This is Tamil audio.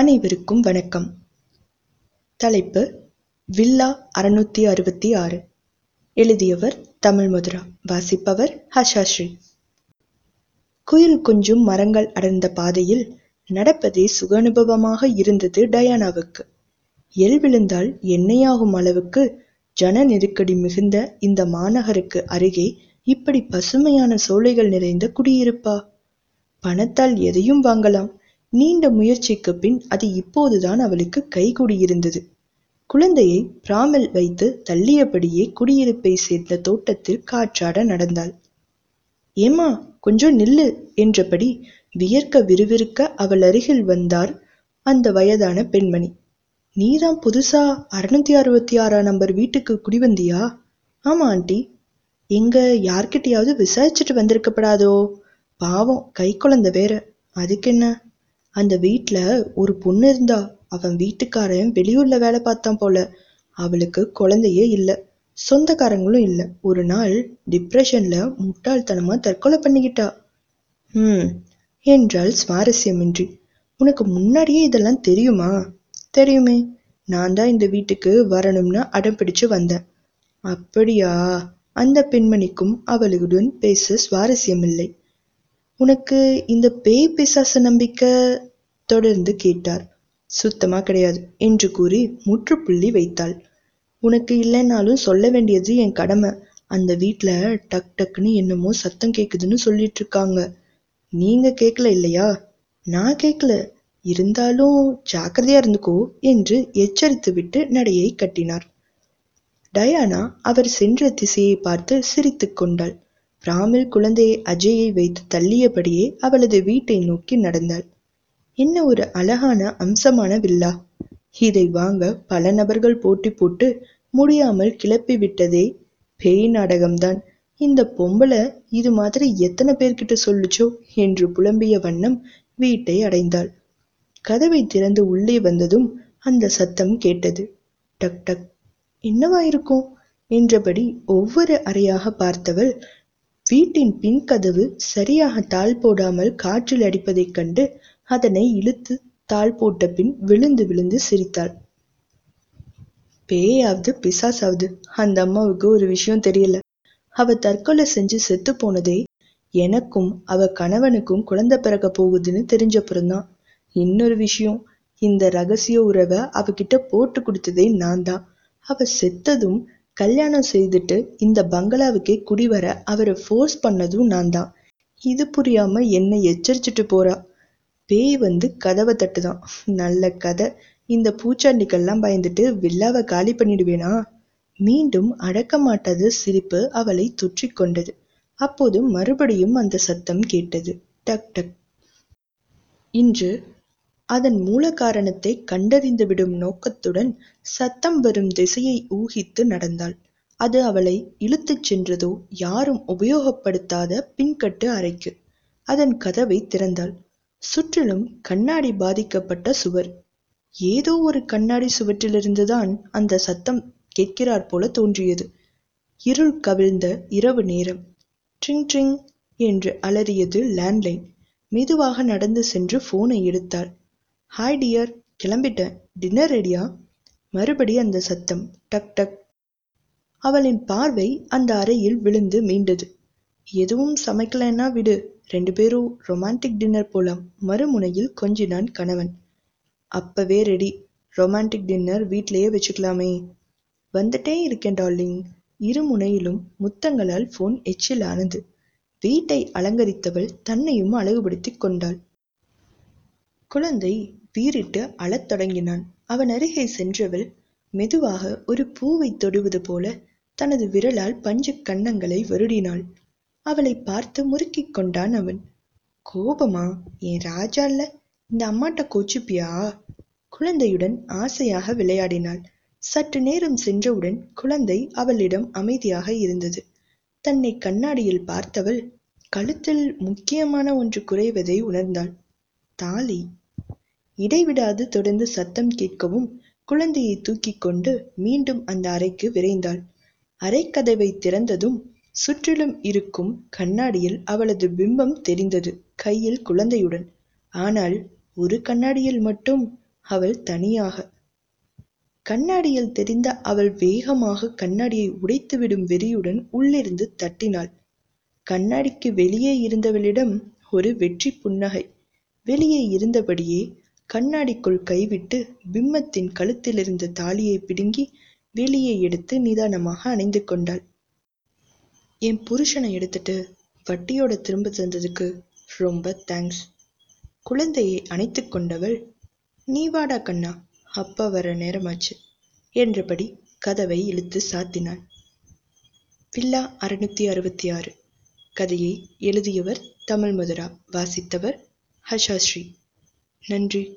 அனைவருக்கும் வணக்கம். தலைப்பு வில்லா அறுநூத்தி அறுபத்தி ஆறு. எழுதியவர் தமிழ் முதுரா. வாசிப்பவர் ஹஷாஸ்ரீ. குயில் கொஞ்சும் மரங்கள் அடர்ந்த பாதையில் நடப்பதே சுக அனுபவமாக இருந்தது டயானாவுக்கு. எல் விழுந்தால் எண்ணெயாகும் அளவுக்கு ஜன நெருக்கடி மிகுந்த இந்த மாநகருக்கு அருகே இப்படி பசுமையான சோலைகள் நிறைந்த குடியிருப்பா? பணத்தால் எதையும் வாங்கலாம். நீண்ட முயற்சிக்கு பின் அது இப்போதுதான் அவளுக்கு கைகூடியிருந்தது குழந்தையை பிராமில் வைத்து தள்ளியபடியே குடியிருப்பை சேர்ந்த தோட்டத்தில் காற்றாட நடந்தாள். ஏமா கொஞ்சம் நில்லு என்றபடி வியர்க்க விறுவிறுக்க அவள் அருகில் வந்தார் அந்த வயதான பெண்மணி. நீதான் புதுசா அறுநூத்தி அறுபத்தி ஆறாம் நம்பர் வீட்டுக்கு குடிவந்தியா? ஆமா ஆண்டி. எங்க யார்கிட்டயாவது விசாரிச்சுட்டு வந்திருக்கப்படாதோ? பாவம் கை குழந்தை வேற. அதுக்கென்ன? அந்த வீட்ல ஒரு பொண்ணு இருந்தா அவன் வீட்டுக்காரன் வெளியூர்ல வேலை பார்த்தான் போல. அவளுக்கு குழந்தையே இல்ல. சொந்தக்காரங்களும் இல்ல. ஒரு நாள் டிப்ரெஷன்ல முட்டாள்தனமா தற்கொலை பண்ணிக்கிட்டா. ஹம் என்றாள் சுவாரஸ்யமின்றி. உனக்கு முன்னாடியே இதெல்லாம் தெரியுமா? தெரியுமே. நான் தான் இந்த வீட்டுக்கு வரணும்னு அடம் பிடிச்சு வந்தேன். அப்படியா? அந்த பெண்மணிக்கும் அவளுடன் பேச சுவாரஸ்யமில்லை. உனக்கு இந்த பேய் பிசாசு நம்பிக்கை தொடர்ந்து கேட்டார். சுத்தமா கிடையாது என்று கூறி முற்றுப்புள்ளி வைத்தாள். உனக்கு இல்லைன்னாலும் சொல்ல வேண்டியது என் கடமை. அந்த வீட்ல டக் டக்குன்னு என்னமோ சத்தம் கேக்குதுன்னு சொல்லிட்டு இருக்காங்க நீங்க கேட்கல இல்லையா? நான் கேட்கல இருந்தாலும் ஜாக்கிரதையா இருந்துக்கோ என்று எச்சரித்து விட்டு நடையை கட்டினார். டயானா அவர் சென்ற திசையை பார்த்து சிரித்துக் கொண்டாள். பிராமில் குழந்தையை அஜயை வைத்து தள்ளியபடியே அவளது வீட்டை நோக்கி நடந்தாள். என்ன ஒரு அழகான அம்சமான வில்லா. இதை வாங்க பல நபர்கள் போட்டி போட்டு முடியாமல் கிளப்பி விட்டதே பேய் நாடகம்தான். இந்த பொம்பளை இது மாதிரி எத்தனை பேர்கிட்ட சொல்லுச்சோ என்று புலம்பிய வண்ணம் வீட்டை அடைந்தாள். கதவை திறந்து உள்ளே வந்ததும் அந்த சத்தம் கேட்டது. டக் டக் என்னவா இருக்கும்? என்றபடி ஒவ்வொரு அறையாக பார்த்தவள் வீட்டின் பின் கதவு சரியாக தாழ் போடாமல் காற்றில் அடிப்பதைக் கண்டு அதனை இழுத்து தாழ் போட்ட பின் விழுந்து விழுந்து சிரித்தாள். பேயாவது பிசாசாவது அந்த அம்மாவுக்கு ஒரு விஷயம் தெரியல. அவ தற்கொலை செஞ்சு செத்து போனதே எனக்கும் அவ கணவனுக்கும் குழந்தை பிறக்க போகுதுன்னு தெரிஞ்சப்புறம்தான் இன்னொரு விஷயம் இந்த ரகசிய உறவை அவகிட்ட போட்டு கொடுத்ததே நான் தான் அவ செத்ததும் கல்யாணம் செய்துட்டு இந்த பங்களாவுக்கே குடிவர அவரை ஃபோர்ஸ் பண்ணதும் நான் தான் இது புரியாம என்னை எச்சரிச்சுட்டு போறா. பேய் வந்து கதவை தட்டுதான். நல்ல கதை. இந்த பூச்சாண்டிக்கெல்லாம் பயந்துட்டு வில்லாவை காலி பண்ணிடுவேனா? மீண்டும் அடக்க மாட்டாத சிரிப்பு அவளை தொற்றிக் கொண்டது. அப்போது மறுபடியும் அந்த சத்தம் கேட்டது. டக் டக். இன்று அதன் மூல காரணத்தை கண்டறிந்துவிடும் நோக்கத்துடன் சத்தம் வரும் திசையை ஊகித்து நடந்தாள். அது அவளை இழுத்துச் சென்றதோ யாரும் உபயோகப்படுத்தாத பின்கட்டு அறைக்கு. அதன் கதவை திறந்தாள். சுற்றிலும் கண்ணாடி பாதிக்கப்பட்ட சுவர். ஏதோ ஒரு கண்ணாடி சுவற்றிலிருந்துதான் அந்த சத்தம் கேட்கிறார் போல தோன்றியது. இருள் கவிழ்ந்த இரவு நேரம். ட்ரிங் ட்ரிங் என்று அலறியது லேண்ட்லைன். மெதுவாக நடந்து சென்று போனை எடுத்தாள். ஹாய் டியர் கிளம்பிட்டேன். டின்னர் ரெடியா மறுபடி அந்த சத்தம். டக் டக். அவளின் பார்வை அந்த அறையில் விழுந்து மீண்டது. எதுவும் சமைக்கலைன்னா விடு. ரெண்டு பேரும் ரொமான்டிக் டின்னர் போலாம். மறுமுனையில் கொஞ்சினான் கணவன். அப்பவே ரெடி ரொமான்டிக் டின்னர் வீட்லேயே வச்சுக்கலாமே. வந்துட்டே இருக்கேன் டார்லிங் இரு முனையிலும் முத்தங்களால் போன் எச்சில் ஆனது. வீட்டை அலங்கரித்தவள் தன்னையும் அழகுபடுத்திக் கொண்டாள். குழந்தை வீறிட்டு அழத் தொடங்கினான். அவன் அருகே சென்றவள் மெதுவாக ஒரு பூவை தொடுவது போல தனது விரலால் பஞ்சு கன்னங்களை வருடினாள். அவளை பார்த்து முறுக்கிக் கொண்டான் அவன். கோபமா? என் ராஜா இல்ல? இந்த அம்மாட்ட கோச்சுப்பியா? குழந்தையுடன் ஆசையாக விளையாடினாள். சற்று நேரம் சென்றவுடன் குழந்தை அவளிடம் அமைதியாக இருந்தது. தன்னை கண்ணாடியில் பார்த்தவள் கழுத்தில் முக்கியமான ஒன்று குறைவதை உணர்ந்தாள். தாலி இடைவிடாது தொடர்ந்து சத்தம் கேட்கவும் குழந்தையை தூக்கி கொண்டு மீண்டும் அந்த அறைக்கு விரைந்தாள். அறைக்கதவை திறந்ததும் சுற்றிலும் இருக்கும் கண்ணாடியில் அவளது பிம்பம் தெரிந்தது கையில் குழந்தையுடன். ஆனால் ஒரு கண்ணாடியில் மட்டும் அவள் தனியாக. கண்ணாடியில் தெரிந்த அவள் வேகமாக கண்ணாடியை உடைத்துவிடும் வெறியுடன் உள்ளிருந்து தட்டினாள். கண்ணாடிக்கு வெளியே இருந்தவளிடம் ஒரு வெற்றி புன்னகை. வெளியே இருந்தபடியே கண்ணாடிக்குள் கைவிட்டு பிம்மத்தின் கழுத்திலிருந்த தாலியை பிடுங்கி வெளியே எடுத்து நிதானமாக அணிந்து கொண்டாள். என் புருஷனை எடுத்துட்டு வட்டியோட திரும்ப தந்ததுக்கு ரொம்ப தேங்க்ஸ் குழந்தையை அணைத்து கொண்டவள் நீ வாடா கண்ணா அப்பா வர நேரமாச்சு என்றபடி கதவை இழுத்து சாத்தினாள். வில்லா அறுநூத்தி அறுபத்தி ஆறு. கதையை எழுதியவர் தமிழ் மதுரா வாசித்தவர் ஹஷாஸ்ரீ. நன்றி.